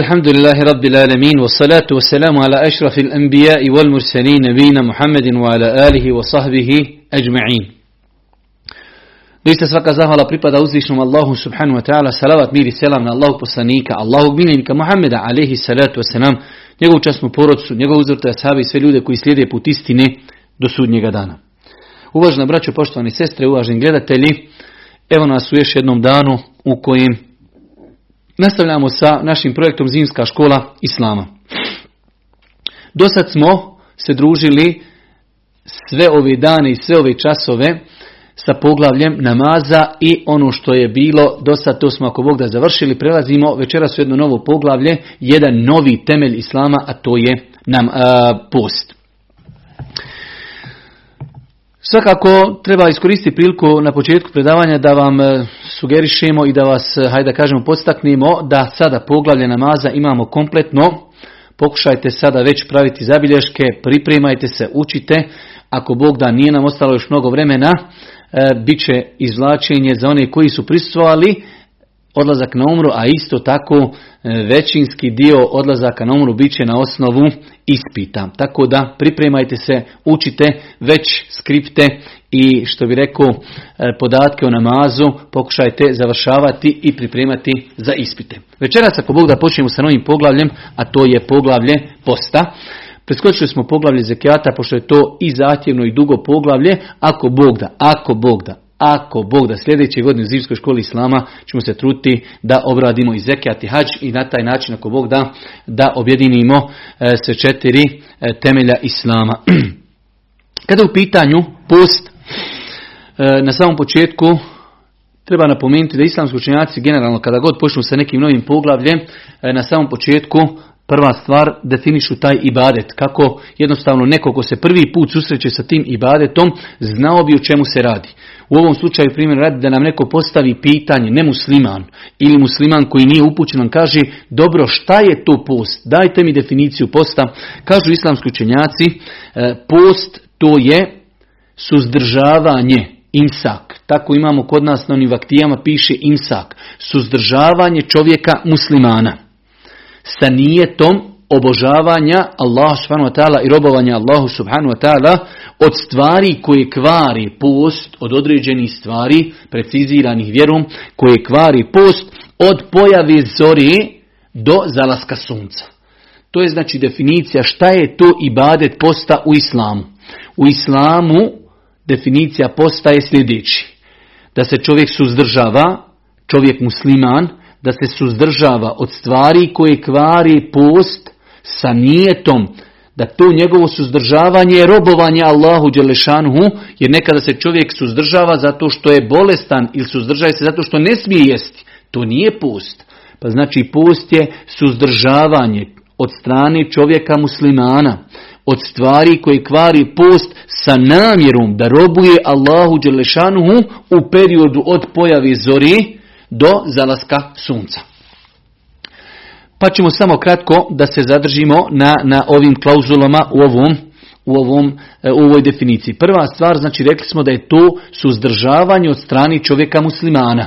الحمد لله رب العالمين والصلاة والسلام على أشرف الأنبياء والمرسلين نبينا محمد وعلى آله وصحبه أجمعين Doista svaka zahvala pripada uzvišnom Allahu subhanahu wa ta'ala, salavat, mir i selam na Allahu poslanika, Allahu miljenika Muhammeda, alaihi salatu wasalam, njegovu časnu porodcu, njegovu uzvrtu ashabi i sve ljude koji slijede put istine do sudnjega dana. Uvažena braćo, poštovani sestre, uvaženi gledatelji, evo nas u još jednom danu u kojem nastavljamo sa našim projektom Zimska škola Islama. Do sad smo se družili sve ove dane i sve ove časove sa poglavljem namaza i ono što je bilo, do sad to smo ako Bog da završili, prelazimo večeras u jedno novo poglavlje, jedan novi temelj Islama, a to je nam post. Svakako treba iskoristiti priliku na početku predavanja da vam sugerišemo i da vas, hajde da kažemo, podstaknemo da sada poglavlje namaza imamo kompletno. Pokušajte sada već praviti zabilješke, pripremajte se, učite. Ako Bog da nije nam ostalo još mnogo vremena, bit će izvlačenje za one koji su prisustvovali odlazak na umru, a isto tako većinski dio odlazaka na umru bit će na osnovu ispita. Tako da pripremajte se, učite već skripte i što bi rekao podatke o namazu pokušajte završavati i pripremati za ispite. Večeras ako Bog da počnemo sa novim poglavljem, a to je poglavlje posta. Preskočili smo poglavlje zekijata, pošto je to i zahtjevno i dugo poglavlje, ako Bog da, ako Bog da, ako Bog da sljedeće godine u Zimskoj školi Islama ćemo se truti da obradimo i zekijat i hađ i na taj način ako Bog da, da objedinimo sve četiri temelja Islama. Kada u pitanju post, na samom početku treba napomenuti da islamski učenjaci generalno kada god počnu sa nekim novim poglavljem, na samom početku prva stvar definišu taj ibadet. Kako jednostavno neko ko se prvi put susreće sa tim ibadetom, znao bi o čemu se radi. U ovom slučaju primjer radi da nam neko postavi pitanje, ne musliman ili musliman koji nije upućen, nam kaže dobro šta je to post, dajte mi definiciju posta. Kažu islamski učenjaci, post to je suzdržavanje, imsak. Tako imamo kod nas na onim vaktijama piše imsak, suzdržavanje čovjeka muslimana sa nijetom obožavanja Allah subhanahu wa ta'ala i robovanja Allahu subhanahu wa ta'ala od stvari koje kvari post, od određenih stvari, preciziranih vjerom, koje kvari post od pojave zori do zalaska sunca. To je znači definicija šta je to ibadet posta u islamu. U islamu definicija posta je sljedeći. Da se čovjek suzdržava, čovjek musliman, da se suzdržava od stvari koje kvari post sa nijetom da to njegovo suzdržavanje je robovanje Allahu Đelešanhu, jer nekada se čovjek suzdržava zato što je bolestan ili suzdržava se zato što ne smije jesti. To nije post. Pa znači post je suzdržavanje od strane čovjeka muslimana, od stvari koje kvari post sa namjerom da robuje Allahu Đelešanhu u periodu od pojave zori, do zalaska sunca. Pa ćemo samo kratko da se zadržimo na, na ovim klauzulama u ovom u, ovom, u ovoj definiciji. Prva stvar, znači rekli smo da je to suzdržavanje od strani čovjeka muslimana.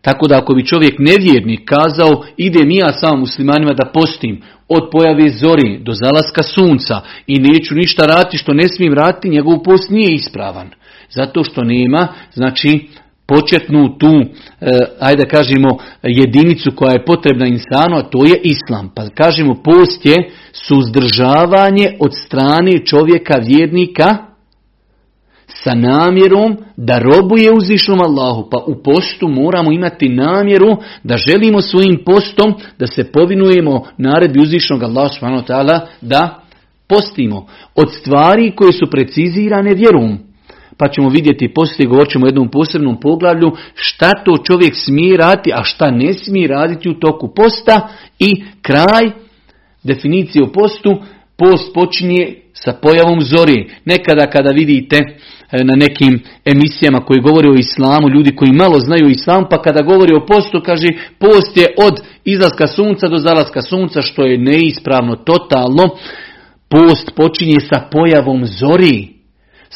Tako da ako bi čovjek nevjernik kazao ide mi ja samo muslimanima da postim od pojave zori do zalaska sunca i neću ništa raditi što ne smijem raditi, njegov post nije ispravan. Zato što nema, znači početnu tu, e, ajde kažemo, jedinicu koja je potrebna insanu, a to je islam. Pa kažemo, post je suzdržavanje od strane čovjeka vjernika sa namjerom da robuje uzvišnom Allahu. Pa u postu moramo imati namjeru da želimo svojim postom da se povinujemo naredbi uzvišnog Allaha da postimo od stvari koje su precizirane vjerom pa ćemo vidjeti poslije, govorit ćemo jednom posebnom poglavlju, šta to čovjek smije raditi, a šta ne smije raditi u toku posta i kraj definicije o postu, post počinje sa pojavom zori. Nekada kada vidite e, na nekim emisijama koji govore o islamu, ljudi koji malo znaju islam, pa kada govori o postu, kaže post je od izlaska sunca do zalaska sunca, što je neispravno, totalno. Post počinje sa pojavom zori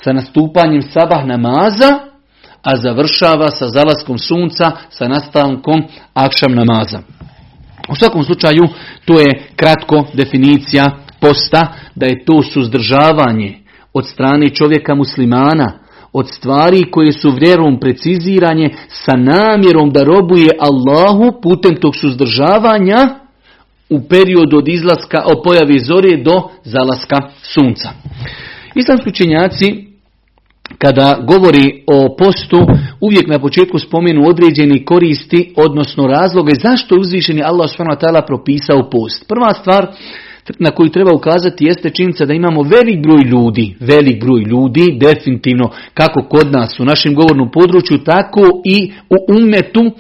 sa nastupanjem sabah namaza, a završava sa zalaskom sunca, sa nastavkom akšam namaza. U svakom slučaju, to je kratko definicija posta, da je to suzdržavanje od strane čovjeka muslimana, od stvari koje su vjerom preciziranje sa namjerom da robuje Allahu putem tog suzdržavanja u periodu od izlaska, od pojavi zore do zalaska sunca. Islamski učenjaci kada govori o postu, uvijek na početku spomenu određeni koristi, odnosno razloge zašto je uzvišeni Allah s.w.t. propisao post. Prva stvar na koju treba ukazati jeste činjenica da imamo velik broj ljudi, velik broj ljudi, definitivno kako kod nas u našem govornom području, tako i u umetu,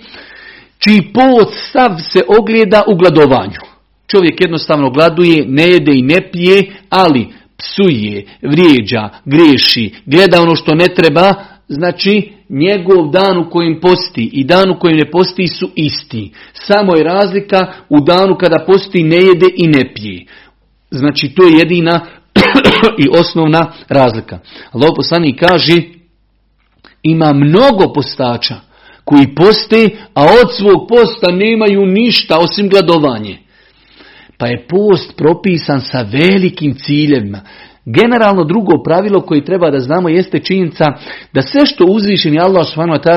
čiji post stav se ogleda u gladovanju. Čovjek jednostavno gladuje, ne jede i ne pije, ali psuje, vrijeđa, griješi, gleda ono što ne treba, znači njegov dan u kojem posti i dan u kojem ne posti su isti. Samo je razlika u danu kada posti ne jede i ne pije. Znači to je jedina i osnovna razlika. Allah poslani kaže ima mnogo postača koji poste, a od svog posta nemaju ništa osim gladovanje. Pa je post propisan sa velikim ciljevima. Generalno drugo pravilo koje treba da znamo jeste činjenica da sve što uzvišeni Allah s.w.t.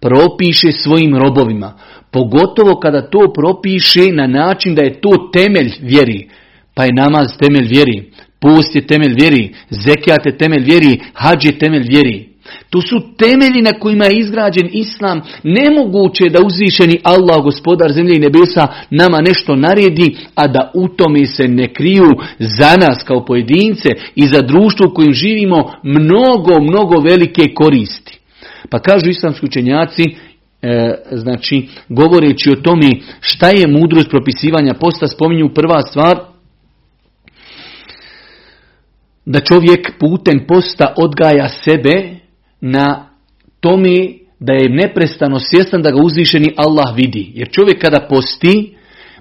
propiše svojim robovima, pogotovo kada to propiše na način da je to temelj vjeri, pa je namaz temelj vjeri, post je temelj vjeri, zekijat je temelj vjeri, hađ je temelj vjeri. To su temelji na kojima je izgrađen islam. Nemoguće da uzvišeni Allah, gospodar zemlje i nebesa, nama nešto naredi, a da u tome se ne kriju za nas kao pojedince i za društvo u kojem živimo mnogo, mnogo velike koristi. Pa kažu islamski učenjaci, e, znači govoreći o tome šta je mudrost propisivanja posta, spominju prva stvar, da čovjek putem posta odgaja sebe na tome da je neprestano svjestan da ga uzvišeni Allah vidi. Jer čovjek kada posti,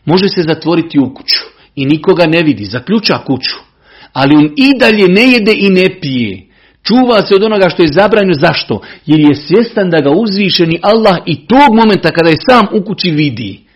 može se zatvoriti u kuću i nikoga ne vidi, zaključa kuću. Ali on i dalje ne jede i ne pije. Čuva se od onoga što je zabranjeno. Zašto? Jer je svjestan da ga uzvišeni Allah i tog momenta kada je sam u kući vidi.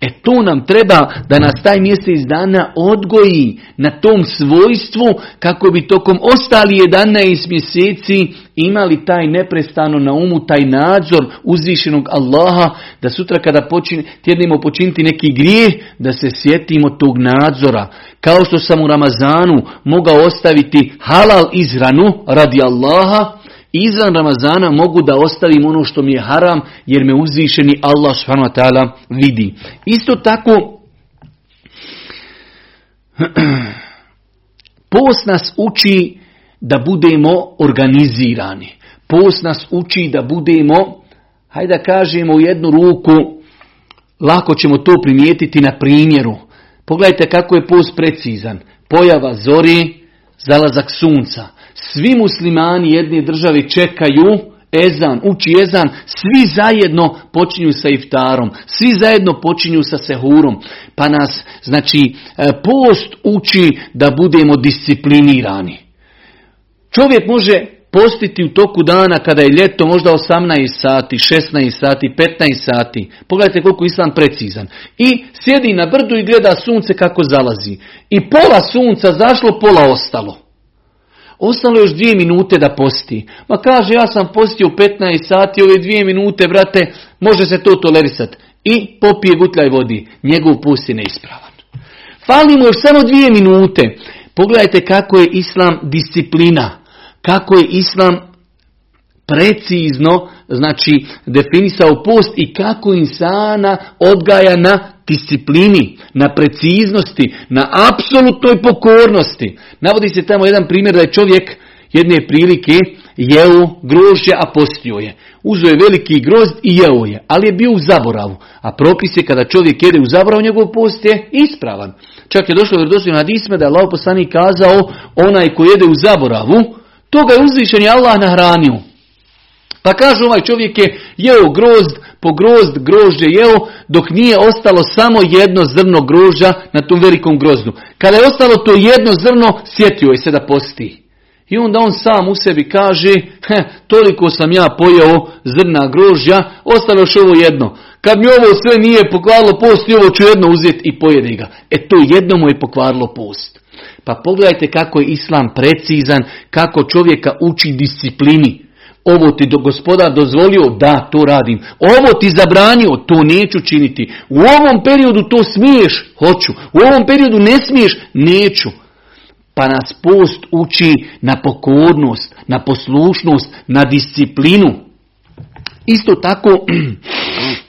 E to nam treba da nas taj mjesec dana odgoji na tom svojstvu kako bi tokom ostali 11 mjeseci imali taj neprestano na umu, taj nadzor uzvišenog Allaha, da sutra kada počin, tjednimo počiniti neki grijeh, da se sjetimo tog nadzora. Kao što sam u Ramazanu mogao ostaviti halal izranu radi Allaha, izvan Ramazana mogu da ostavim ono što mi je haram jer me uzvišeni Allah subhanahu vidi. Isto tako post nas uči da budemo organizirani. Post nas uči da budemo, hajde da kažemo u jednu ruku, lako ćemo to primijetiti na primjeru. Pogledajte kako je post precizan. Pojava zori, zalazak sunca. Svi muslimani jedne države čekaju ezan, uči ezan, svi zajedno počinju sa iftarom, svi zajedno počinju sa sehurom. Pa nas, znači, e, post uči da budemo disciplinirani. Čovjek može postiti u toku dana kada je ljeto možda 18 sati, 16 sati, 15 sati. Pogledajte koliko islam precizan. I sjedi na brdu i gleda sunce kako zalazi. I pola sunca zašlo, pola ostalo. Ostalo još dvije minute da posti. Ma kaže, ja sam postio 15 sati, ove dvije minute, brate, može se to tolerisati. I popije gutljaj vodi. Njegov post je neispravan. Fali mu još samo dvije minute. Pogledajte kako je islam disciplina. Kako je islam precizno znači definisao post i kako insana odgaja na disciplini, na preciznosti, na apsolutnoj pokornosti. Navodi se tamo jedan primjer da je čovjek jedne prilike jeo grožđe, a postio je. Uzeo je veliki grozd i jeo je, ali je bio u zaboravu. A propis je kada čovjek jede u zaboravu, njegov post je ispravan. Čak je došlo vjerodostojno na disme da je Allah poslanik kazao onaj ko jede u zaboravu, toga je uzvišen Allah nahranio. Pa kaže ovaj čovjek je jeo grozd, po grozd grožđe jeo, dok nije ostalo samo jedno zrno grožđa na tom velikom grozdu. Kada je ostalo to jedno zrno, sjetio je se da posti. I onda on sam u sebi kaže, toliko sam ja pojeo zrna grožja, ostalo još ovo jedno. Kad mi ovo sve nije pokvarilo post, i ovo ću jedno uzeti i pojedi ga. E to jedno mu je pokvarilo post. Pa pogledajte kako je islam precizan, kako čovjeka uči disciplini. Ovo ti do gospodar dozvolio, da, to radim. Ovo ti zabranio, to neću činiti. U ovom periodu to smiješ, hoću. U ovom periodu ne smiješ, neću. Pa nas post uči na pokornost, na poslušnost, na disciplinu. Isto tako,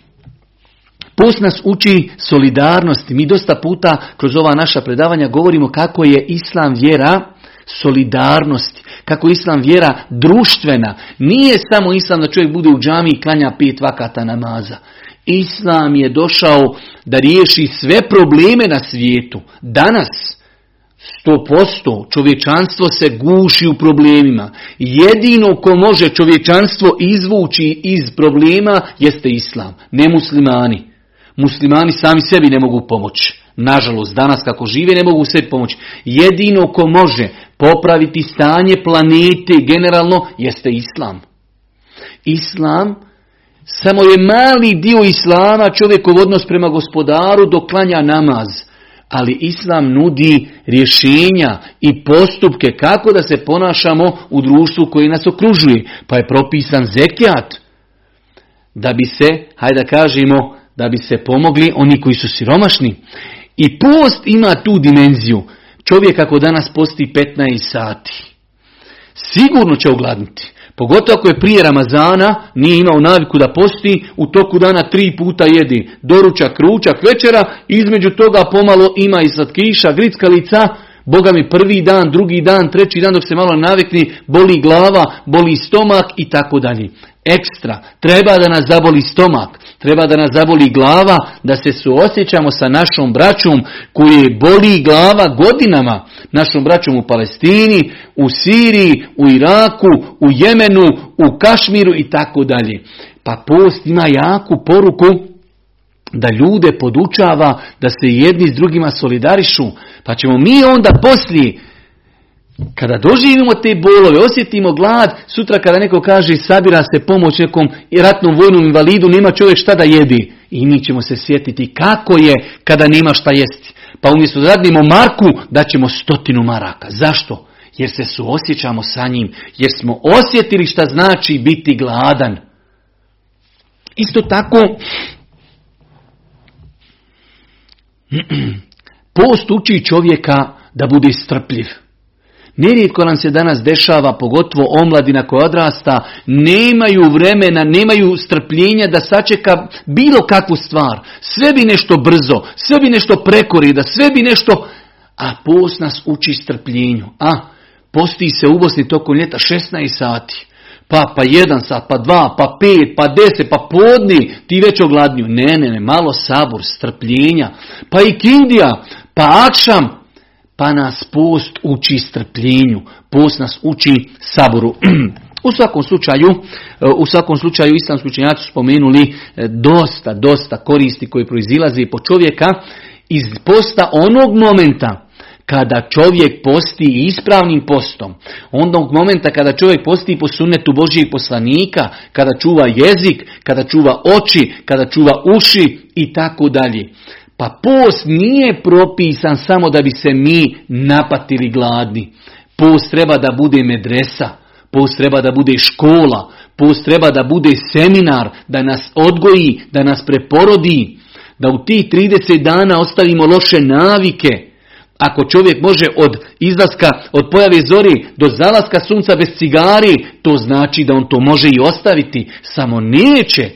post nas uči solidarnosti. Mi dosta puta kroz ova naša predavanja govorimo kako je islam vjera solidarnosti, kako je islam vjera društvena. Nije samo islam da čovjek bude u džami i klanja pet vakata namaza. Islam je došao da riješi sve probleme na svijetu. Danas, Sto posto čovječanstvo se guši u problemima. Jedino ko može čovječanstvo izvući iz problema jeste islam, ne muslimani. Muslimani sami sebi ne mogu pomoći. Nažalost, danas kako žive ne mogu sebi pomoći. Jedino ko može popraviti stanje planete generalno jeste islam. Islam samo je mali dio islama čovjekov odnos prema gospodaru dok klanja namaz ali Islam nudi rješenja i postupke kako da se ponašamo u društvu koji nas okružuje. Pa je propisan zekijat da bi se, hajde da kažemo, da bi se pomogli oni koji su siromašni. I post ima tu dimenziju. Čovjek ako danas posti 15 sati, sigurno će ogladniti. Pogotovo ako je prije Ramazana, nije imao naviku da posti, u toku dana tri puta jedi. Doručak, ručak, večera, između toga pomalo ima i slatkiša, grickalica, Boga mi prvi dan, drugi dan, treći dan dok se malo navikni, boli glava, boli stomak i tako dalje. Ekstra, treba da nas zaboli stomak, treba da nas zaboli glava, da se suosjećamo sa našom braćom koji boli glava godinama, našom braćom u Palestini, u Siriji, u Iraku, u Jemenu, u Kašmiru i tako dalje. Pa post ima jaku poruku da ljude podučava da se jedni s drugima solidarišu, pa ćemo mi onda poslije kada doživimo te bolove, osjetimo glad, sutra kada neko kaže sabira se pomoć nekom ratnom vojnom invalidu, nema čovjek šta da jedi. I mi ćemo se sjetiti kako je kada nema šta jesti. Pa umjesto da radimo marku, da ćemo stotinu maraka. Zašto? Jer se suosjećamo sa njim, jer smo osjetili šta znači biti gladan. Isto tako, post uči čovjeka da bude strpljiv. Nerijetko nam se danas dešava, pogotovo omladina koja odrasta, nemaju vremena, nemaju strpljenja da sačeka bilo kakvu stvar. Sve bi nešto brzo, sve bi nešto prekori, da sve bi nešto... A post nas uči strpljenju. A, posti se u Bosni tokom ljeta 16 sati. Pa, pa jedan sat, pa dva, pa pet, pa deset, pa podni, ti već ogladnju. Ne, ne, ne, malo sabor, strpljenja. Pa i kindija, pa akšam, pa nas post uči strpljenju, post nas uči saboru. U svakom slučaju, u svakom slučaju islamski učenjaci su spomenuli e, dosta, dosta koristi koje proizilaze po čovjeka iz posta onog momenta kada čovjek posti ispravnim postom, onog momenta kada čovjek posti po sunnetu Božijeg poslanika, kada čuva jezik, kada čuva oči, kada čuva uši i tako dalje. Pa post nije propisan samo da bi se mi napatili gladni. Post treba da bude medresa, post treba da bude škola, post treba da bude seminar, da nas odgoji, da nas preporodi, da u tih 30 dana ostavimo loše navike. Ako čovjek može od izlaska, od pojave zori do zalaska sunca bez cigari, to znači da on to može i ostaviti, samo neće.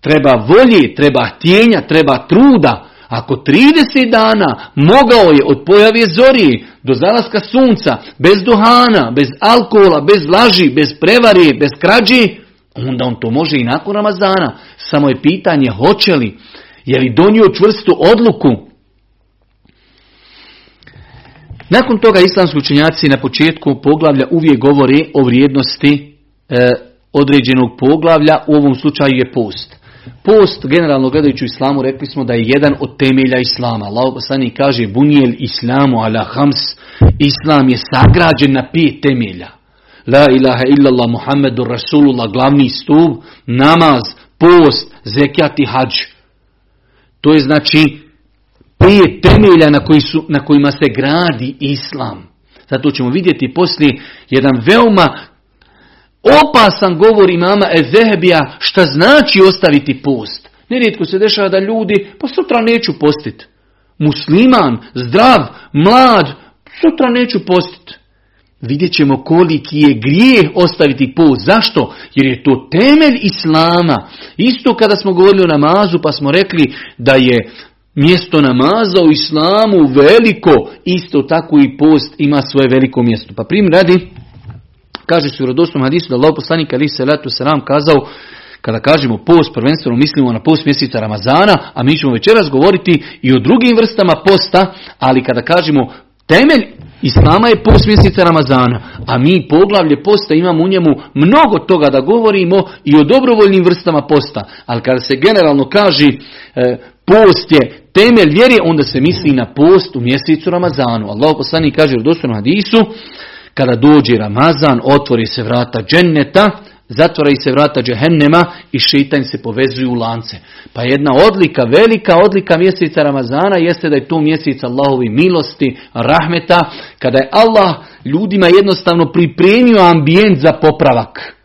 Treba volje, treba htjenja, treba truda, ako 30 dana mogao je od pojave zori do zalaska sunca, bez duhana, bez alkohola, bez laži, bez prevari, bez krađi, onda on to može i nakon Ramazana. Samo je pitanje hoće li, je li donio čvrstu odluku. Nakon toga islamski učenjaci na početku poglavlja uvijek govori o vrijednosti e, određenog poglavlja, u ovom slučaju je post. Post, generalno gledajući u islamu, rekli smo da je jedan od temelja islama. Allah poslani kaže bunijel islamu ala hams. Islam je sagrađen na pet temelja. La ilaha illallah Muhammedu Rasulullah, glavni stup, namaz, post, zekijat i hađ. To je znači pet temelja na, koji su, na kojima se gradi Islam. Zato ćemo vidjeti poslije jedan veoma opasan govor imama Ezehebija šta znači ostaviti post. Nerijetko se dešava da ljudi, pa sutra neću postiti. Musliman, zdrav, mlad, sutra neću postiti. Vidjet ćemo koliki je grijeh ostaviti post. Zašto? Jer je to temelj Islama. Isto kada smo govorili o namazu pa smo rekli da je mjesto namaza u Islamu veliko. Isto tako i post ima svoje veliko mjesto. Pa primjer radi, kaže se u radosnom hadisu da Allah poslanik ali se letu selam kazao kada kažemo post, prvenstveno mislimo na post mjeseca Ramazana, a mi ćemo večeras govoriti i o drugim vrstama posta, ali kada kažemo temelj Islama je post mjeseca Ramazana, a mi poglavlje posta imamo u njemu mnogo toga da govorimo i o dobrovoljnim vrstama posta. Ali kada se generalno kaže e, post je temelj vjere, onda se misli na post u mjesecu Ramazanu. Allah poslani kaže u dostojnom hadisu, kada dođe Ramazan, otvori se vrata dženneta, zatvoraju se vrata džehennema i šitanj se povezuju u lance. Pa jedna odlika, velika odlika mjeseca Ramazana jeste da je to mjesec Allahovi milosti, rahmeta, kada je Allah ljudima jednostavno pripremio ambijent za popravak.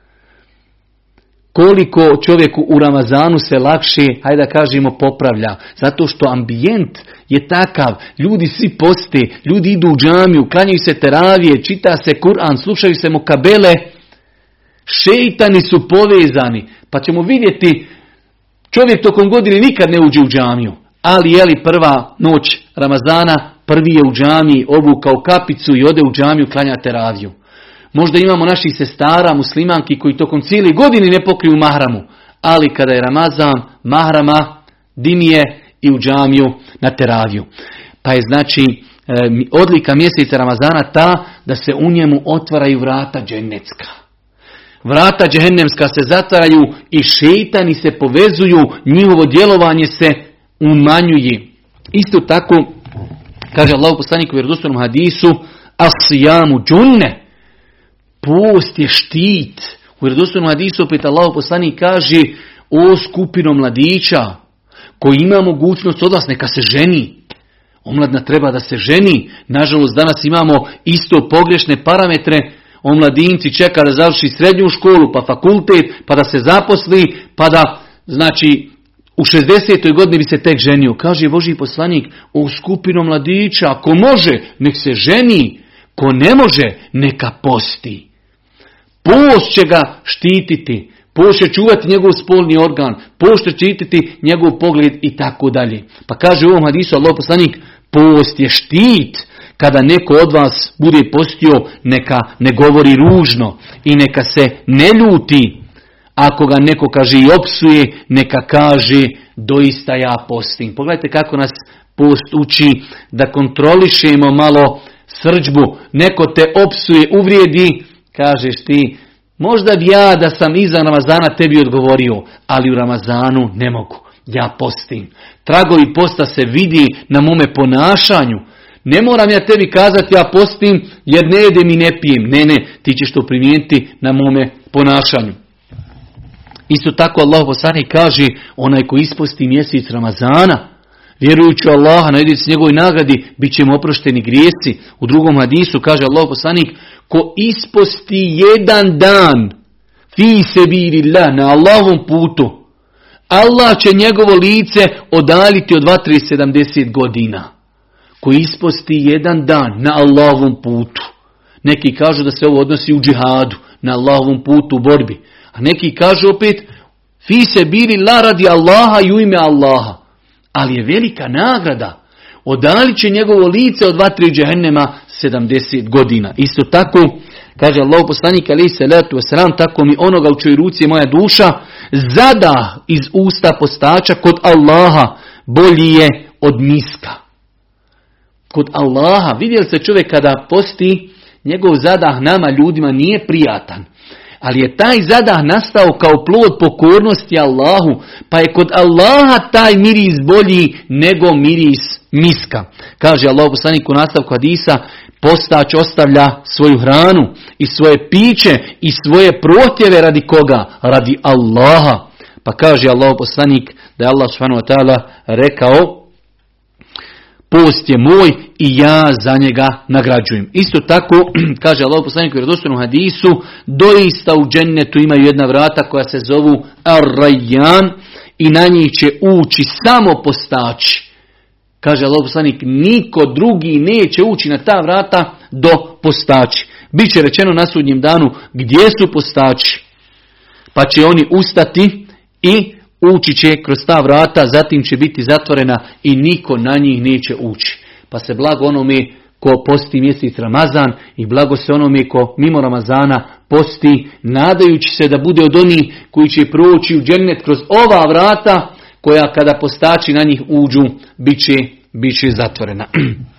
Koliko čovjeku u Ramazanu se lakše, hajde da kažemo, popravlja. Zato što ambijent je takav, ljudi svi poste, ljudi idu u džamiju, klanjaju se teravije, čita se Kur'an, slušaju se mokabele, Šeitani su povezani. Pa ćemo vidjeti, čovjek tokom godine nikad ne uđe u džamiju. Ali je li prva noć Ramazana, prvi je u džamiji, obukao kapicu i ode u džamiju klanja teraviju. Možda imamo naših sestara, muslimanki koji tokom cijeli godini ne pokriju mahramu. Ali kada je Ramazan, mahrama, dimije i u džamiju na teraviju. Pa je znači e, odlika mjeseca Ramazana ta da se u njemu otvaraju vrata dženecka. Vrata džehennemska se zatvaraju i šeitani se povezuju, njihovo djelovanje se umanjuje. Isto tako, kaže Allah poslanik u vjerodostojnom hadisu, asijamu džunne, post je štit. U vjerodostojnom hadisu opet Allah poslanik kaže, o skupino mladića, koji ima mogućnost od vas, neka se ženi. Omladna treba da se ženi. Nažalost, danas imamo isto pogrešne parametre omladinci čeka da završi srednju školu, pa fakultet, pa da se zaposli, pa da, znači, u 60. godini bi se tek ženio. Kaže Boži poslanik, u skupinu mladića, ako može, nek se ženi, ko ne može, neka posti. Post će ga štititi, post će čuvati njegov spolni organ, post će štititi njegov pogled i tako dalje. Pa kaže u ovom hadisu Allah poslanik, post je štit, kada neko od vas bude postio, neka ne govori ružno i neka se ne ljuti. Ako ga neko kaže i opsuje, neka kaže doista ja postim. Pogledajte kako nas post uči da kontrolišemo malo srđbu. Neko te opsuje, uvrijedi, kažeš ti, možda bi ja da sam iza Ramazana tebi odgovorio, ali u Ramazanu ne mogu. Ja postim. Tragovi posta se vidi na mome ponašanju. Ne moram ja tebi kazati ja postim jer ne jedem i ne pijem. Ne, ne, ti ćeš to primijeniti na mome ponašanju. Isto tako Allah poslanik kaže onaj ko isposti mjesec Ramazana, vjerujući Allaha na s njegovoj nagradi, bit ćemo oprošteni grijesi. U drugom hadisu kaže Allah poslanik, ko isposti jedan dan, fi se na Allahovom putu, Allah će njegovo lice odaliti od 2-3-70 godina koji isposti jedan dan na Allahovom putu. Neki kažu da se ovo odnosi u džihadu, na Allahovom putu u borbi. A neki kažu opet, fi se bili la radi Allaha i u ime Allaha. Ali je velika nagrada. Odali će njegovo lice od dva, tri džehennema 70 godina. Isto tako, kaže Allah poslanik ali se letu sram, tako mi onoga u čoj ruci je moja duša, zada iz usta postača kod Allaha bolji je od miska kod Allaha. Vidjeli se čovjek kada posti, njegov zadah nama ljudima nije prijatan. Ali je taj zadah nastao kao plod pokornosti Allahu, pa je kod Allaha taj miris bolji nego miris miska. Kaže Allah poslanik u nastavku Hadisa, postać ostavlja svoju hranu i svoje piće i svoje protjeve radi koga? Radi Allaha. Pa kaže Allah poslanik da je Allah subhanahu rekao post je moj i ja za njega nagrađujem. Isto tako, kaže Allah poslanik u vjerodostojnom hadisu, doista u džennetu imaju jedna vrata koja se zovu Ar-Rayyan i na njih će ući samo postači. Kaže Allah poslanik, niko drugi neće ući na ta vrata do postači. Biće rečeno na sudnjem danu gdje su postači. Pa će oni ustati i ući će kroz ta vrata, zatim će biti zatvorena i niko na njih neće ući. Pa se blago onome ko posti mjesec Ramazan i blago se onome ko mimo Ramazana posti, nadajući se da bude od onih koji će proći u džennet kroz ova vrata, koja kada postači na njih uđu, bit će, bit će zatvorena.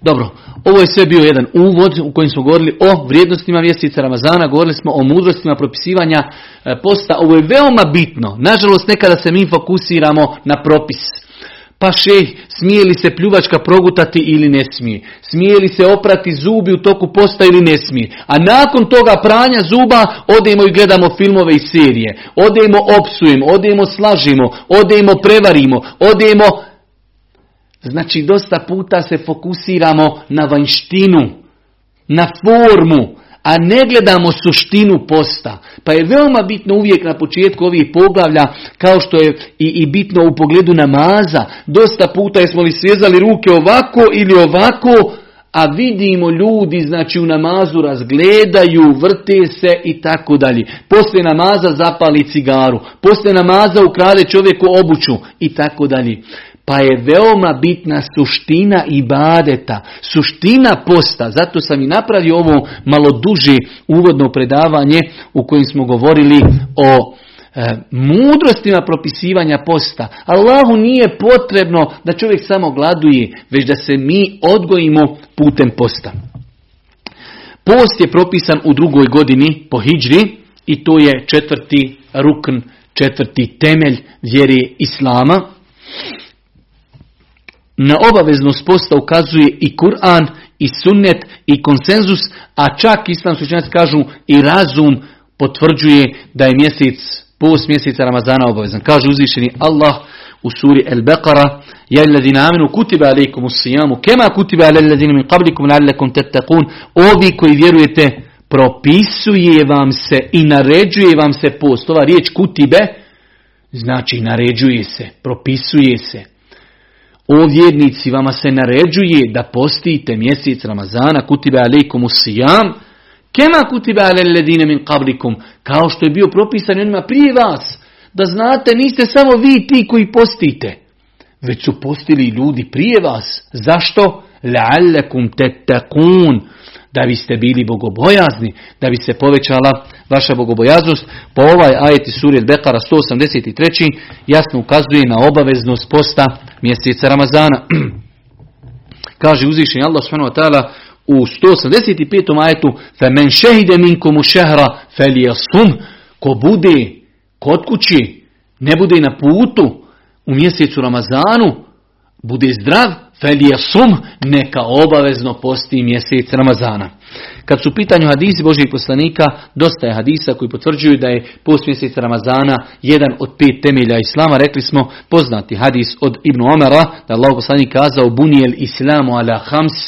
Dobro, ovo je sve bio jedan uvod u kojem smo govorili o vrijednostima mjeseca Ramazana, govorili smo o mudrostima propisivanja e, posta. Ovo je veoma bitno. Nažalost, nekada se mi fokusiramo na propis. Pa šeh, smije li se pljuvačka progutati ili ne smije? Smije li se oprati zubi u toku posta ili ne smije? A nakon toga pranja zuba odemo i gledamo filmove i serije. Odemo opsujemo, odemo slažimo, odemo prevarimo, odemo Znači dosta puta se fokusiramo na vanjštinu, na formu, a ne gledamo suštinu posta. Pa je veoma bitno uvijek na početku ovih poglavlja, kao što je i, i bitno u pogledu namaza. Dosta puta smo li svezali ruke ovako ili ovako, a vidimo ljudi znači u namazu razgledaju, vrte se i tako dalje. Poslije namaza zapali cigaru, poslije namaza ukrade čovjeku obuću i tako dalje. Pa je veoma bitna suština ibadeta, suština posta. Zato sam i napravio ovo malo duže uvodno predavanje u kojem smo govorili o e, mudrostima propisivanja posta. Allahu nije potrebno da čovjek samo gladuje, već da se mi odgojimo putem posta. Post je propisan u drugoj godini po hijđri i to je četvrti rukn, četvrti temelj vjere Islama. Na obaveznost posta ukazuje i Kur'an, i sunnet, i konsenzus, a čak islamski učenjaci kažu i razum potvrđuje da je mjesec, post mjeseca Ramazana obavezan. Kaže uzvišeni Allah u suri El-Beqara, Ja alladhina amanu kutiba alaykum as-siyamu kama kutiba ala alladhina min qablikum tattaqun. Ovi koji vjerujete propisuje vam se i naređuje vam se post. Ova riječ kutibe znači naređuje se, propisuje se. O vjernici, vama se naređuje da postite mjesec Ramazana, kutiba alaikum usijam, kema kutiba ledine min qablikum, kao što je bio propisan onima prije vas, da znate, niste samo vi ti koji postite, već su postili ljudi prije vas. Zašto? La'allakum tettakun, da biste bili bogobojazni, da bi se povećala vaša bogobojaznost. Po ovaj ajeti suri Bekara 183. jasno ukazuje na obaveznost posta mjeseca Ramazana. Kaže uzvišenje Allah subhanahu wa ta'ala u 185. ajetu فَمَنْ شَهِدَ مِنْكُمُ شَهْرَ فَلْيَصُمْ Ko bude kod kući, ne bude na putu u mjesecu Ramazanu, bude zdrav, sum neka obavezno posti mjesec Ramazana. Kad su u pitanju hadisi Božih poslanika, dosta je hadisa koji potvrđuju da je post mjeseca Ramazana jedan od pet temelja Islama. Rekli smo poznati hadis od Ibnu Omara, da Allah poslanik kazao bunijel islamu ala hams.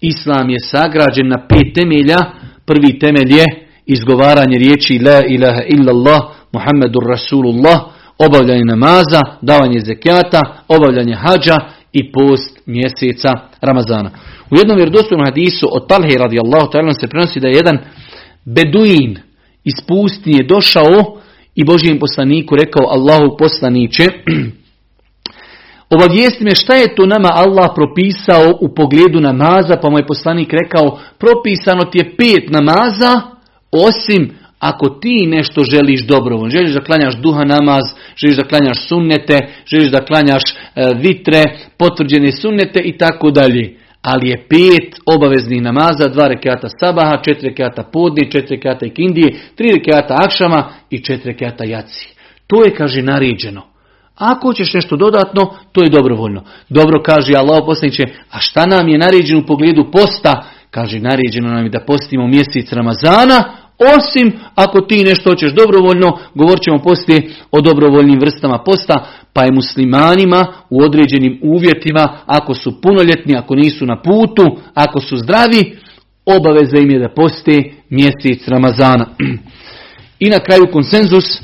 Islam je sagrađen na pet temelja. Prvi temelj je izgovaranje riječi la ilaha illallah Muhammedur Rasulullah, obavljanje namaza, davanje zekijata, obavljanje hađa i post mjeseca Ramazana. U jednom vjerodostojnom hadisu od Talhe radijallahu ta'ala se prenosi da je jedan beduin iz pustinje došao i Božijem poslaniku rekao Allahu poslaniće Obavijesti me šta je to nama Allah propisao u pogledu namaza, pa moj poslanik rekao, propisano ti je pet namaza, osim ako ti nešto želiš dobrovoljno, želiš da klanjaš duha namaz, želiš da klanjaš sunnete, želiš da klanjaš e, vitre, potvrđene sunnete i tako dalje. Ali je pet obaveznih namaza, dva rekata sabaha, četiri rekata podni, četiri rekata ikindije, tri rekata akšama i četiri rekata jaci. To je, kaže, naređeno. Ako hoćeš nešto dodatno, to je dobrovoljno. Dobro kaže Allah poslaniče, a šta nam je naređeno u pogledu posta? Kaže, naređeno nam je da postimo mjesec Ramazana, osim ako ti nešto hoćeš dobrovoljno, govorit ćemo poslije o dobrovoljnim vrstama posta, pa je muslimanima u određenim uvjetima, ako su punoljetni, ako nisu na putu, ako su zdravi, obaveza im je da poste mjesec Ramazana. I na kraju konsenzus,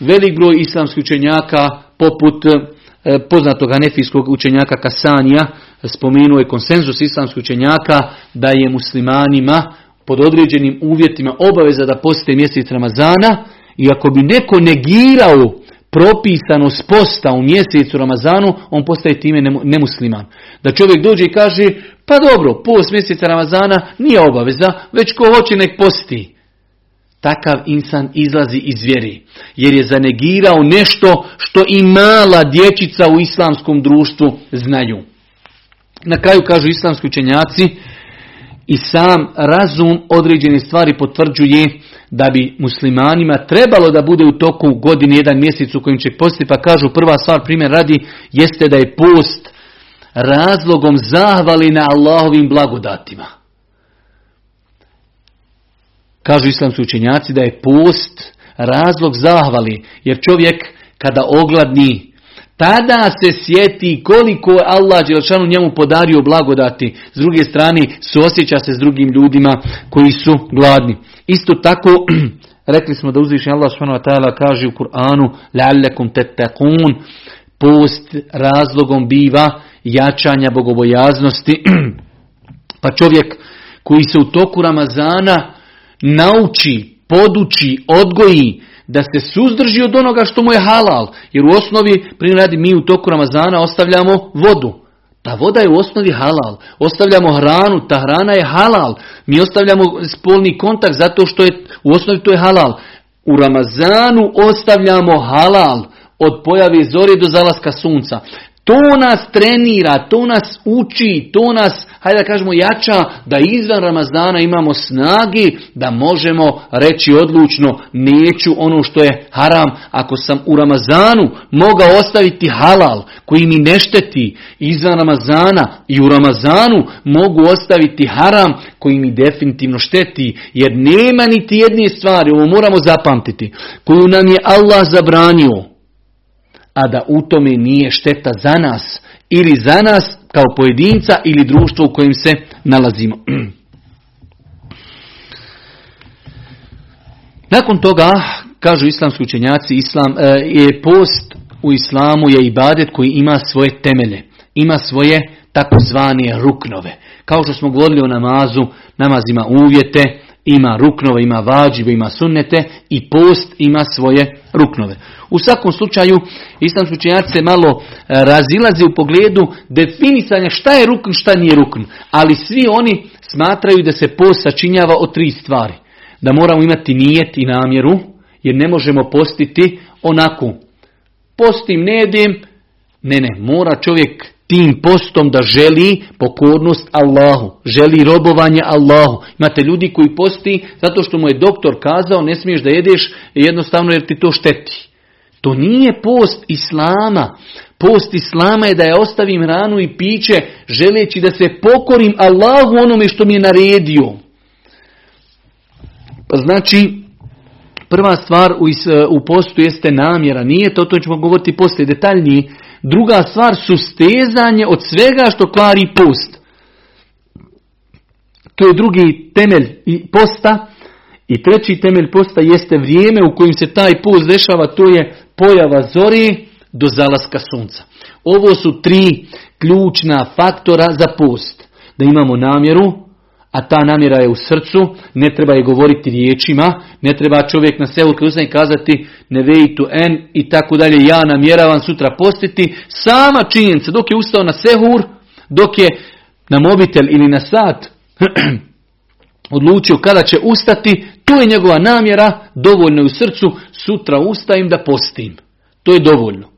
velik broj islamskih učenjaka, poput e, poznatog anefijskog učenjaka Kasanija, spomenuo je konsenzus islamskih učenjaka da je muslimanima pod određenim uvjetima obaveza da poste mjesec Ramazana i ako bi neko negirao propisanost posta u mjesecu Ramazanu, on postaje time nemusliman. Da čovjek dođe i kaže, pa dobro, post mjeseca Ramazana nije obaveza, već ko hoće nek posti. Takav insan izlazi iz vjeri, jer je zanegirao nešto što i mala dječica u islamskom društvu znaju. Na kraju kažu islamski učenjaci, i sam razum određene stvari potvrđuje da bi muslimanima trebalo da bude u toku godine jedan mjesec u kojim će postiti, pa kažu prva stvar primjer radi jeste da je post razlogom zahvali na Allahovim blagodatima. Kažu islamski učenjaci da je post razlog zahvali, jer čovjek kada ogladni tada se sjeti koliko je Allah Đelšanu njemu podario blagodati. S druge strane, suosjeća se s drugim ljudima koji su gladni. Isto tako, rekli smo da uzvišnji Allah subhanahu kaže u Kur'anu لَعَلَّكُمْ تَتَّقُونَ Post razlogom biva jačanja bogobojaznosti. pa čovjek koji se u toku Ramazana nauči, poduči, odgoji, da se suzdrži od onoga što mu je halal. Jer u osnovi, primjer mi u toku Ramazana ostavljamo vodu. Ta voda je u osnovi halal. Ostavljamo hranu, ta hrana je halal. Mi ostavljamo spolni kontakt zato što je u osnovi to je halal. U Ramazanu ostavljamo halal od pojave zore do zalaska sunca. To nas trenira, to nas uči, to nas, hajde da kažemo, jača da izvan Ramazana imamo snagi da možemo reći odlučno neću ono što je haram. Ako sam u Ramazanu mogao ostaviti halal koji mi ne šteti izvan Ramazana i u Ramazanu mogu ostaviti haram koji mi definitivno šteti jer nema niti jedne stvari, ovo moramo zapamtiti, koju nam je Allah zabranio a da u tome nije šteta za nas ili za nas kao pojedinca ili društvo u kojem se nalazimo. Nakon toga, kažu islamski učenjaci, islam, e, je post u islamu je ibadet koji ima svoje temelje, ima svoje takozvane ruknove. Kao što smo govorili o namazu, namaz ima uvjete, ima ruknove, ima vađive, ima sunnete i post ima svoje ruknove. U svakom slučaju, islamski učenjaci se malo e, razilaze u pogledu definisanja šta je rukn, šta nije rukn. Ali svi oni smatraju da se post sačinjava od tri stvari. Da moramo imati nijet i namjeru, jer ne možemo postiti onako. Postim, ne jedem, ne, ne, mora čovjek tim postom da želi pokornost Allahu, želi robovanje Allahu. Imate ljudi koji posti zato što mu je doktor kazao ne smiješ da jedeš jednostavno jer ti to šteti. To nije post Islama. Post Islama je da ja ostavim hranu i piće želeći da se pokorim Allahu onome što mi je naredio. Pa znači, prva stvar u, u postu jeste namjera. Nije to, to ćemo govoriti poslije detaljnije. Druga stvar su stezanje od svega što kvari post. To je drugi temelj posta. I treći temelj posta jeste vrijeme u kojim se taj post dešava, to je pojava zori do zalaska sunca. Ovo su tri ključna faktora za post. Da imamo namjeru, a ta namjera je u srcu, ne treba je govoriti riječima, ne treba čovjek na selu i kazati ne vejtu en i tako dalje, ja namjeravam sutra postiti. Sama činjenica, dok je ustao na sehur, dok je na mobitel ili na sat odlučio kada će ustati, to je njegova namjera, dovoljno je u srcu, sutra ustajem da postim. To je dovoljno.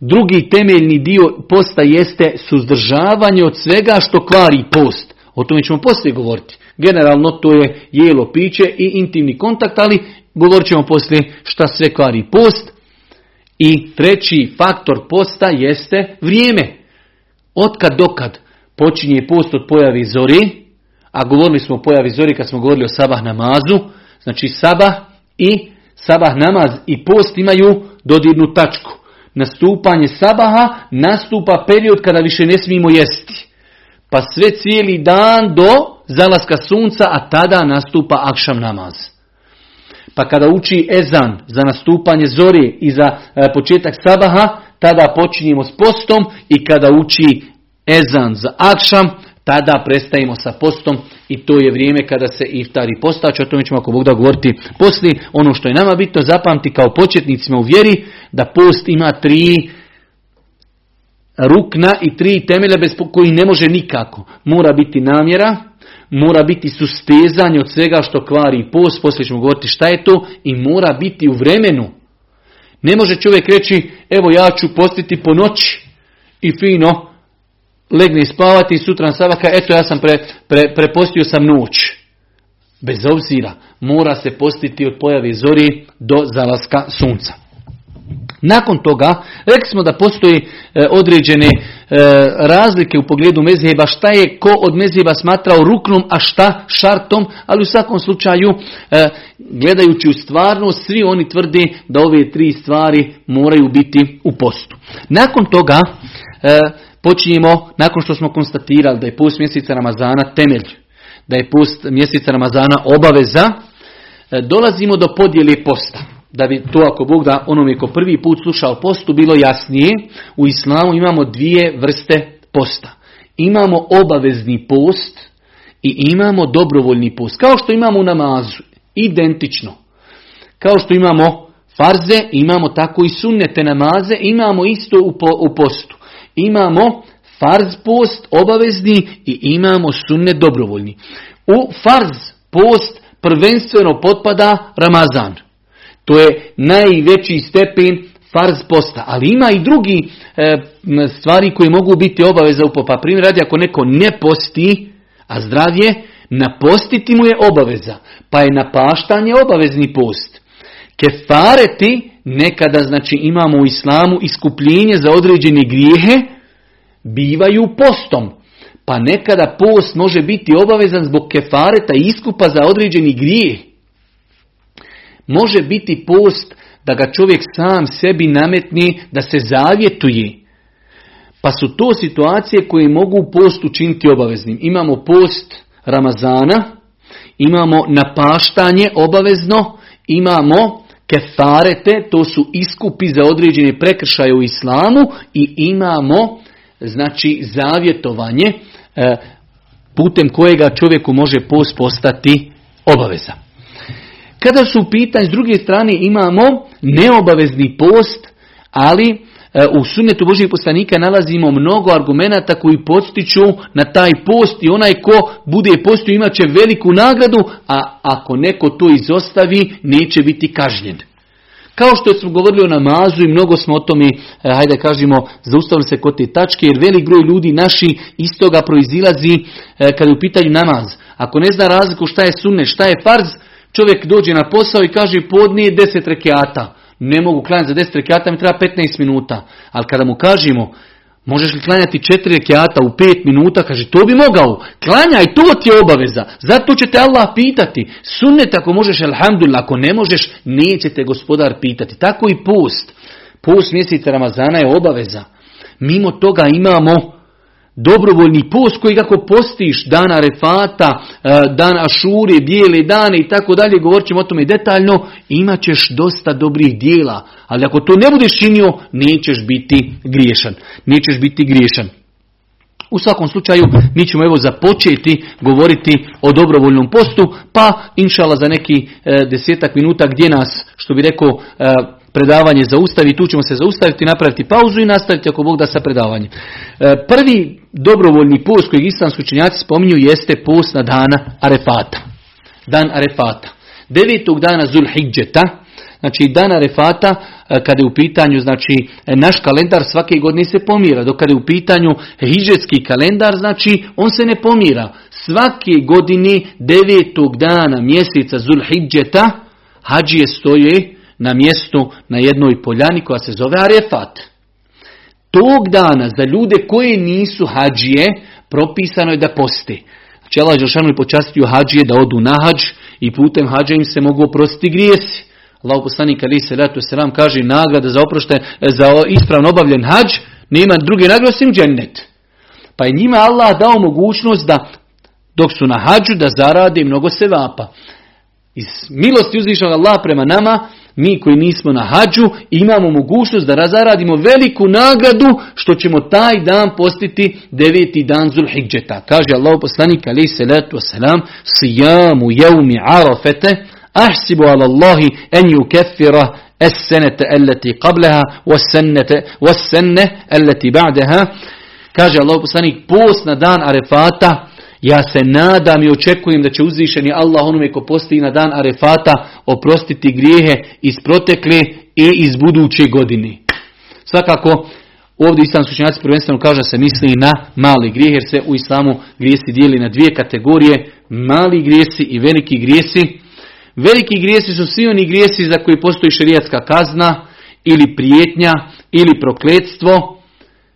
Drugi temeljni dio posta jeste suzdržavanje od svega što kvari post. O tome ćemo poslije govoriti. Generalno to je jelo, piće i intimni kontakt, ali govorit ćemo poslije šta sve kvari post. I treći faktor posta jeste vrijeme. Otkad dokad počinje post od pojavi zori, a govorili smo o pojavi zori kad smo govorili o sabah namazu, znači sabah i sabah namaz i post imaju dodirnu tačku. Nastupanje sabaha nastupa period kada više ne smijemo jesti. Pa sve cijeli dan do zalaska sunca, a tada nastupa akšam namaz. Pa kada uči ezan za nastupanje zori i za e, početak sabaha, tada počinjemo s postom i kada uči ezan za akšam, tada prestajemo sa postom i to je vrijeme kada se iftari postač, o tome ćemo ako Bog da govoriti poslije. Ono što je nama bitno zapamti kao početnicima u vjeri, da post ima tri rukna i tri temelja bez koji ne može nikako. Mora biti namjera, mora biti sustezanje od svega što kvari post, poslije ćemo govoriti šta je to, i mora biti u vremenu. Ne može čovjek reći, evo ja ću postiti po noći i fino legne spavati i sutra na sabaka, eto ja sam pre, pre, prepostio sam noć. Bez obzira, mora se postiti od pojave zori do zalaska sunca. Nakon toga, rekli smo da postoji e, određene e, razlike u pogledu mezheba, šta je ko od mezheba smatrao ruknom, a šta šartom, ali u svakom slučaju, e, gledajući u stvarnost, svi oni tvrde da ove tri stvari moraju biti u postu. Nakon toga, počinjemo, nakon što smo konstatirali da je post mjeseca Ramazana temelj, da je post mjeseca Ramazana obaveza, dolazimo do podjele posta da bi to ako Bog da onome ko prvi put slušao postu bilo jasnije, u islamu imamo dvije vrste posta. Imamo obavezni post i imamo dobrovoljni post. Kao što imamo u namazu, identično. Kao što imamo farze, imamo tako i sunnete namaze, imamo isto u, u postu. Imamo farz post obavezni i imamo sunnet dobrovoljni. U farz post prvenstveno potpada Ramazan. To je najveći stepen farz posta. Ali ima i drugi e, stvari koji mogu biti obaveza u popa. Primjer radi ako neko ne posti, a zdravje, napostiti mu je obaveza. Pa je napaštanje obavezni post. Kefareti nekada znači imamo u islamu iskupljenje za određene grijehe bivaju postom. Pa nekada post može biti obavezan zbog kefareta i iskupa za određeni grijeh može biti post da ga čovjek sam sebi nametni da se zavjetuje. Pa su to situacije koje mogu post učiniti obaveznim. Imamo post Ramazana, imamo napaštanje obavezno, imamo kefarete, to su iskupi za određene prekršaje u islamu i imamo znači zavjetovanje e, putem kojega čovjeku može post postati obaveza. Kada su u s druge strane imamo neobavezni post, ali e, u sunnetu Božih poslanika nalazimo mnogo argumenata koji postiču na taj post i onaj ko bude postio imat će veliku nagradu, a ako neko to izostavi neće biti kažnjen. Kao što smo govorili o namazu i mnogo smo o tome, e, hajde kažemo, zaustavili se kod te tačke, jer velik broj ljudi naši iz toga proizilazi e, kada je u pitanju namaz. Ako ne zna razliku šta je sunne, šta je farz, Čovjek dođe na posao i kaže podnije deset rekiata. Ne mogu klanjati za deset rekiata, mi treba 15 minuta. Ali kada mu kažemo, možeš li klanjati četiri rekiata u pet minuta, kaže to bi mogao. Klanjaj, to ti je obaveza. Zato će te Allah pitati. Sunnet ako možeš, alhamdulillah, ako ne možeš, neće te gospodar pitati. Tako i post. Post mjeseca Ramazana je obaveza. Mimo toga imamo dobrovoljni post koji kako postiš dana refata, e, dan ašure, bijele dane i tako dalje, govorit ćemo o tome detaljno, imat ćeš dosta dobrih dijela, ali ako to ne budeš činio, nećeš biti griješan. Nećeš biti griješan. U svakom slučaju mi ćemo evo započeti govoriti o dobrovoljnom postu, pa inšala za neki e, desetak minuta gdje nas, što bi rekao, e, predavanje zaustavi, tu ćemo se zaustaviti, napraviti pauzu i nastaviti ako Bog da sa predavanje. E, prvi dobrovoljni post kojeg islamski učenjaci spominju jeste post na dana Arefata. Dan Arefata. Devetog dana Zulhidžeta, znači dan Arefata, e, kada je u pitanju, znači naš kalendar svake godine se pomira, dok kada je u pitanju hidžetski kalendar, znači on se ne pomira. Svake godine devetog dana mjeseca Zulhidžeta, hađije stoje na mjestu na jednoj poljani koja se zove Arefat. Tog dana za ljude koje nisu hađije propisano je da posti. Znači Allah je počastio hađije da odu na hađ i putem hađa im se mogu oprostiti grijesi. Allah poslanik ali se ratu selam kaže nagrada za oprošte, za ispravno obavljen hađ, nema druge nagrade osim džennet. Pa je njima Allah dao mogućnost da dok su na hađu da zarade mnogo sevapa. Iz milosti uzvišnog Allah prema nama, mi koji nismo na hađu imamo mogućnost da razaradimo veliku nagradu što ćemo taj dan postiti deveti dan Zulhidžeta. Kaže Allah poslanik alaih salatu wasalam sijamu jevmi arafete ahsibu ala Allahi en yukeffira es-senete elleti qableha was-senne elleti ba'deha Kaže Allah poslanik post na dan Arefata ja se nadam i očekujem da će uzvišeni Allah onome ko posti na dan Arefata oprostiti grijehe iz protekle i iz buduće godine. Svakako, ovdje islamski učenjaci prvenstveno kaže se misli na mali grijeh, jer se u islamu grijesi dijeli na dvije kategorije, mali grijesi i veliki grijesi. Veliki grijesi su svi oni grijesi za koji postoji šerijatska kazna, ili prijetnja, ili prokletstvo.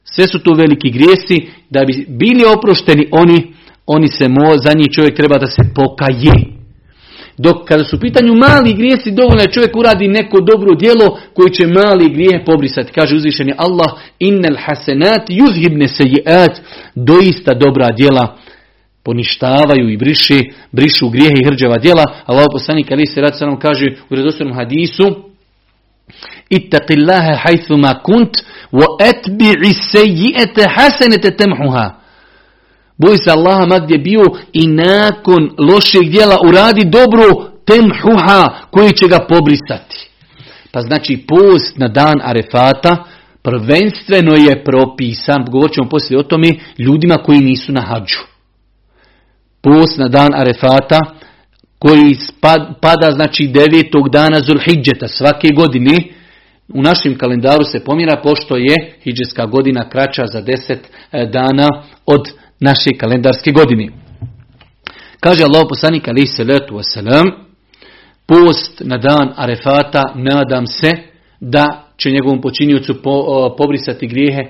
Sve su to veliki grijesi, da bi bili oprošteni oni oni se mo, za njih čovjek treba da se pokaje. Dok kada su u pitanju mali grijesi, dovoljno je čovjek uradi neko dobro djelo koji će mali grije pobrisati. Kaže uzvišeni Allah, innel hasenat yuzhibne sejiat, doista dobra djela poništavaju i briše, brišu grijehe i hrđava djela. Allah poslanik ali se rad nam kaže u redostornom hadisu, ittaqillaha haythu ma kunt, wa etbi'i seji'ete hasenete temhuha. Boj se Allaha ma gdje bio i nakon lošeg dijela uradi dobro temhuha koji će ga pobrisati. Pa znači post na dan Arefata prvenstveno je propisan, govorit ćemo poslije o tome, ljudima koji nisu na hađu. Post na dan Arefata koji pada znači devetog dana Zulhidžeta svake godine, u našem kalendaru se pomjera pošto je hidžetska godina kraća za deset e, dana od naše kalendarske godine. Kaže Allah poslanik alaih salatu wasalam, post na dan Arefata nadam se da će njegovom počinjucu po, pobrisati grijehe,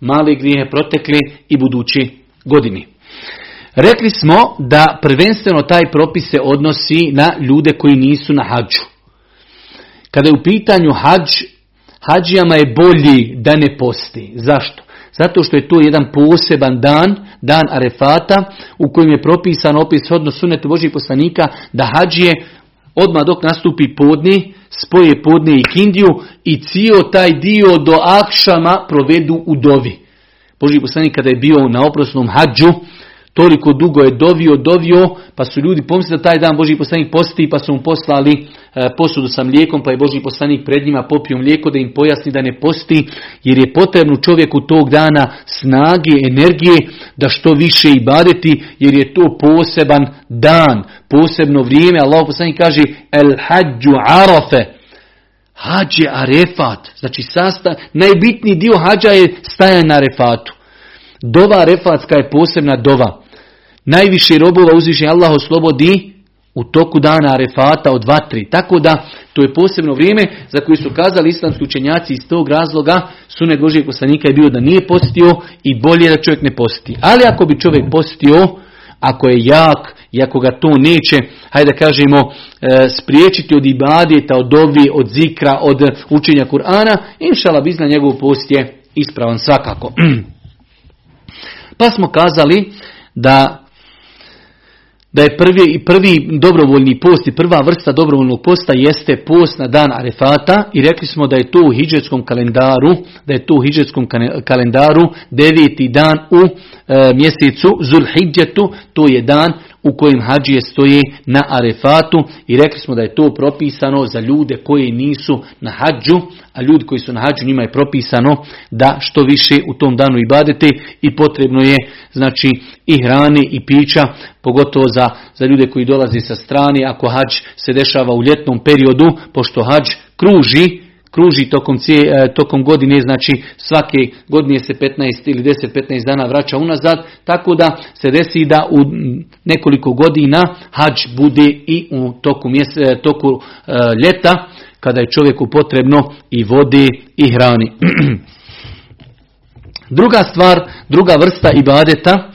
male grijehe protekle i budući godini. Rekli smo da prvenstveno taj propis se odnosi na ljude koji nisu na hađu. Kada je u pitanju hađ, hađijama je bolji da ne posti. Zašto? Zato što je to jedan poseban dan, dan Arefata, u kojem je propisan opis odnos sunetu Božih poslanika, da hađije odmah dok nastupi podni, spoje podne i kindiju i cijel taj dio do akšama provedu u dovi. Boži poslanik kada je bio na oprosnom hađu, toliko dugo je dovio, dovio, pa su ljudi pomislili da taj dan Boži poslanik posti, pa su mu poslali e, posudu sa mlijekom, pa je Boži poslanik pred njima popio mlijeko da im pojasni da ne posti, jer je potrebno čovjeku tog dana snage, energije, da što više i badeti, jer je to poseban dan, posebno vrijeme. Allah poslanik kaže, el hađu arafe, Hađ je arefat, znači sasta, najbitniji dio hađa je stajan na arefatu. Dova refatska je posebna dova. Najviše robova uzviše Allah oslobodi u toku dana arefata od vatri. Tako da to je posebno vrijeme za koje su kazali islamski učenjaci iz tog razloga sunet Božijeg poslanika je bio da nije postio i bolje da čovjek ne posti. Ali ako bi čovjek postio, ako je jak i ako ga to neće, hajde da kažemo, e, spriječiti od ibadeta, od dovi, od zikra, od učenja Kur'ana, inšala bizna njegov post je ispravan svakako. Pa smo kazali da da je prvi, prvi dobrovoljni post i prva vrsta dobrovoljnog posta jeste post na dan Arefata i rekli smo da je to u hidžetskom kalendaru, da je to u hidžetskom kalendaru deveti dan u e, mjesecu Zulhidžetu, to je dan u kojem hađije stoje na arefatu i rekli smo da je to propisano za ljude koji nisu na hađu, a ljudi koji su na hađu njima je propisano da što više u tom danu ibadete i potrebno je znači i hrane i pića, pogotovo za, za ljude koji dolaze sa strane, ako hađ se dešava u ljetnom periodu, pošto hađ kruži, kruži tokom, e, tokom godine, znači svake godine se 15 ili 10-15 dana vraća unazad, tako da se desi da u nekoliko godina hađ bude i u toku, mjese, toku e, ljeta, kada je čovjeku potrebno i vode i hrani. druga stvar, druga vrsta ibadeta,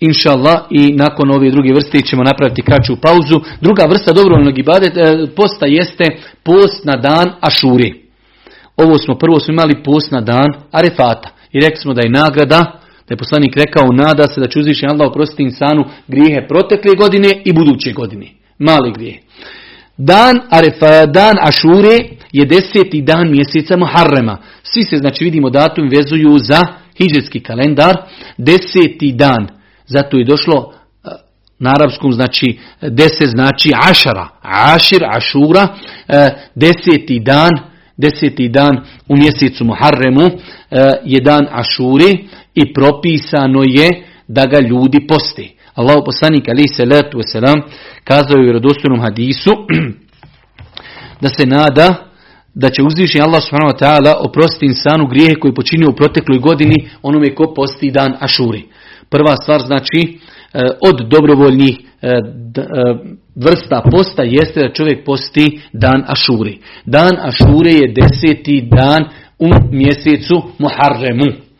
inša Allah, i nakon ove druge vrste ćemo napraviti kraću pauzu. Druga vrsta dobrovoljnog ibadeta, e, posta jeste post na dan Ašuri. Ovo smo prvo smo imali post na dan Arefata. I rekli smo da je nagrada, da je poslanik rekao, nada se da će uzviši Allah oprostiti insanu grijehe protekle godine i buduće godine. Mali grijeh. Dan, Arefa, dan Ašure je deseti dan mjeseca Muharrema. Svi se, znači vidimo datum, vezuju za hijđetski kalendar. Deseti dan. Zato je došlo e, na arapskom znači deset znači ašara, ašir, ašura, e, deseti dan, deseti dan u mjesecu Muharremu e, je dan Ašuri i propisano je da ga ljudi posti. Allah poslanik ali se letu selam kazao je u vjerodostojnom hadisu da se nada da će uzvišeni Allah subhanahu wa ta'ala oprostiti insanu grijehe koji počinio u protekloj godini onome ko posti dan Ašuri. Prva stvar znači e, od dobrovoljnih vrsta posta jeste da čovjek posti dan Ašuri. Dan Ašure je deseti dan u mjesecu Muharremu.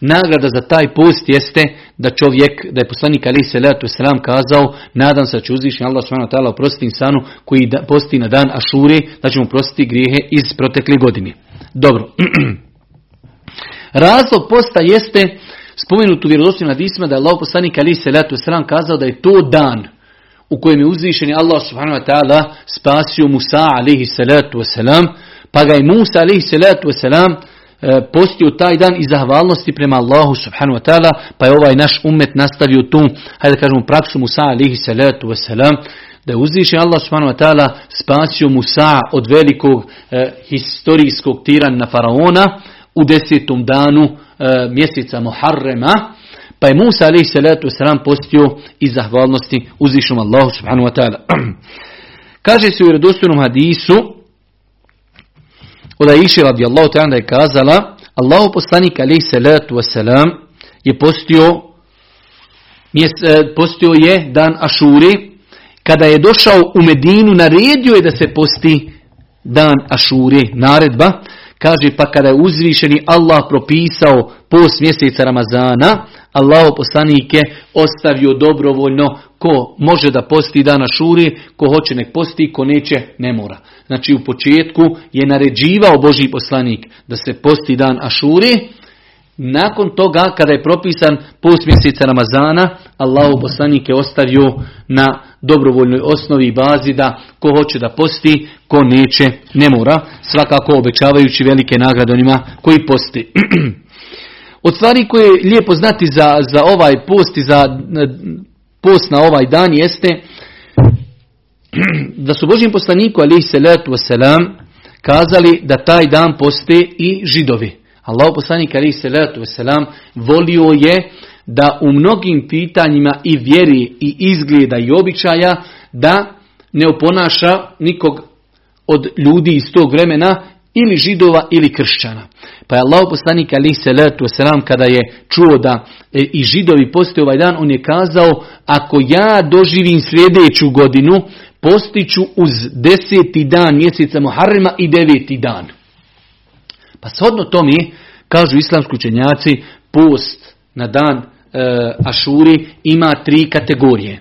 Nagrada za taj post jeste da čovjek, da je poslanik Ali Salatu Selam kazao, nadam se da će uzvišnji Allah ta'ala oprostiti insanu koji posti na dan Ašure, da će mu prostiti grijehe iz protekle godine. Dobro. Razlog posta jeste spomenut u vjerodostojnim hadisima da je Allah poslanik Ali Salatu Selam kazao da je to dan u kojem je uzvišeni Allah subhanahu wa ta'ala spasio Musa alaihi salatu wasalam, pa ga je Musa alaihi salatu wasalam E, postio taj dan i zahvalnosti prema Allahu subhanahu wa ta'ala, pa je ovaj naš umet nastavio tu, hajde da kažemo, praksu Musa alihi salatu wasalam, da je uzvišen Allah subhanahu wa ta'ala spasio Musa od velikog e, historijskog tirana faraona u desetom danu e, mjeseca Muharrema, pa je Musa alihi salatu wasalam postio i zahvalnosti uzvišenom Allahu subhanahu wa ta'ala. Kaže se u redostojnom hadisu, od Aisha radijallahu ta'ala da je kazala, Allahu poslanik alaih salatu wasalam je postio, e, postio je dan Ašuri, kada je došao u Medinu, naredio je da se posti dan Ašuri, naredba, kaže pa kada je uzvišeni Allah propisao post mjeseca Ramazana, Allah poslanik ostavio dobrovoljno ko može da posti dana šuri, ko hoće nek posti, ko neće ne mora. Znači u početku je naređivao Boži poslanik da se posti dan Ašuri, nakon toga kada je propisan post mjeseca Ramazana, Allahu poslanik je ostavio na dobrovoljnoj osnovi i bazi da ko hoće da posti, ko neće ne mora, svakako obećavajući velike nagrade onima koji posti. Od stvari koje je lijepo znati za, za ovaj post i za post na ovaj dan jeste da su Božim poslaniku alihi salatu wasalam kazali da taj dan poste i židovi. Allah poslanik alihi salatu wasalam volio je da u mnogim pitanjima i vjeri i izgleda i običaja da ne oponaša nikog od ljudi iz tog vremena ili židova ili kršćana. Pa je Allah poslanik ali salatu wasalam kada je čuo da e, i židovi postoje ovaj dan, on je kazao ako ja doživim sljedeću godinu, postiću uz deseti dan mjeseca Muharrema i deveti dan. Pa shodno mi kažu islamski učenjaci, post na dan e, Ašuri ima tri kategorije.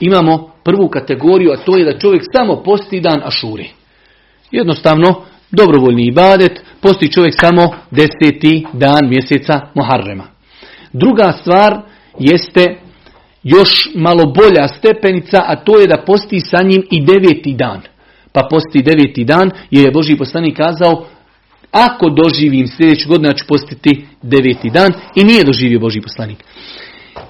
Imamo prvu kategoriju, a to je da čovjek samo posti dan Ašuri. Jednostavno, dobrovoljni ibadet, posti čovjek samo deseti dan mjeseca Muharrema. Druga stvar jeste još malo bolja stepenica, a to je da posti sa njim i deveti dan. Pa posti deveti dan, jer je Boži poslanik kazao, ako doživim sljedeću godinu, ja ću postiti deveti dan i nije doživio Boži poslanik.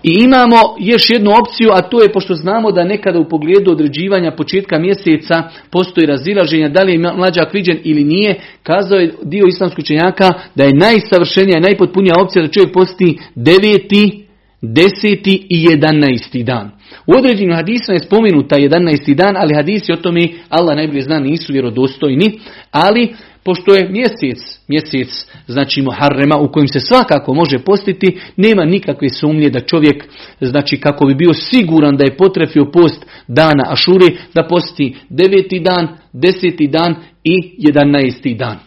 I imamo još jednu opciju, a to je pošto znamo da nekada u pogledu određivanja početka mjeseca postoji razilaženja da li je mlađak viđen ili nije, kazao je dio islamskog učenjaka da je najsavršenija i najpotpunija opcija da čovjek posti deveti, deseti i jedanajsti dan. U određenim hadisima je spomenuta 11. dan, ali hadisi o tome Allah najbolje zna nisu vjerodostojni, ali pošto je mjesec, mjesec znači Muharrema u kojem se svakako može postiti, nema nikakve sumnje da čovjek, znači kako bi bio siguran da je potrefio post dana Ašure, da posti deveti dan, deseti dan i jedanajsti dan.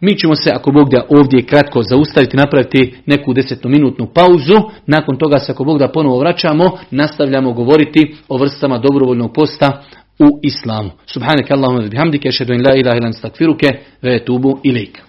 Mi ćemo se, ako Bog da ovdje kratko zaustaviti, napraviti neku desetnominutnu pauzu. Nakon toga se, ako Bog da ponovo vraćamo, nastavljamo govoriti o vrstama dobrovoljnog posta u islamu. Subhanak Allahumma bihamdike, šedu in la ilaha ilan stakfiruke, ve tubu ilaik.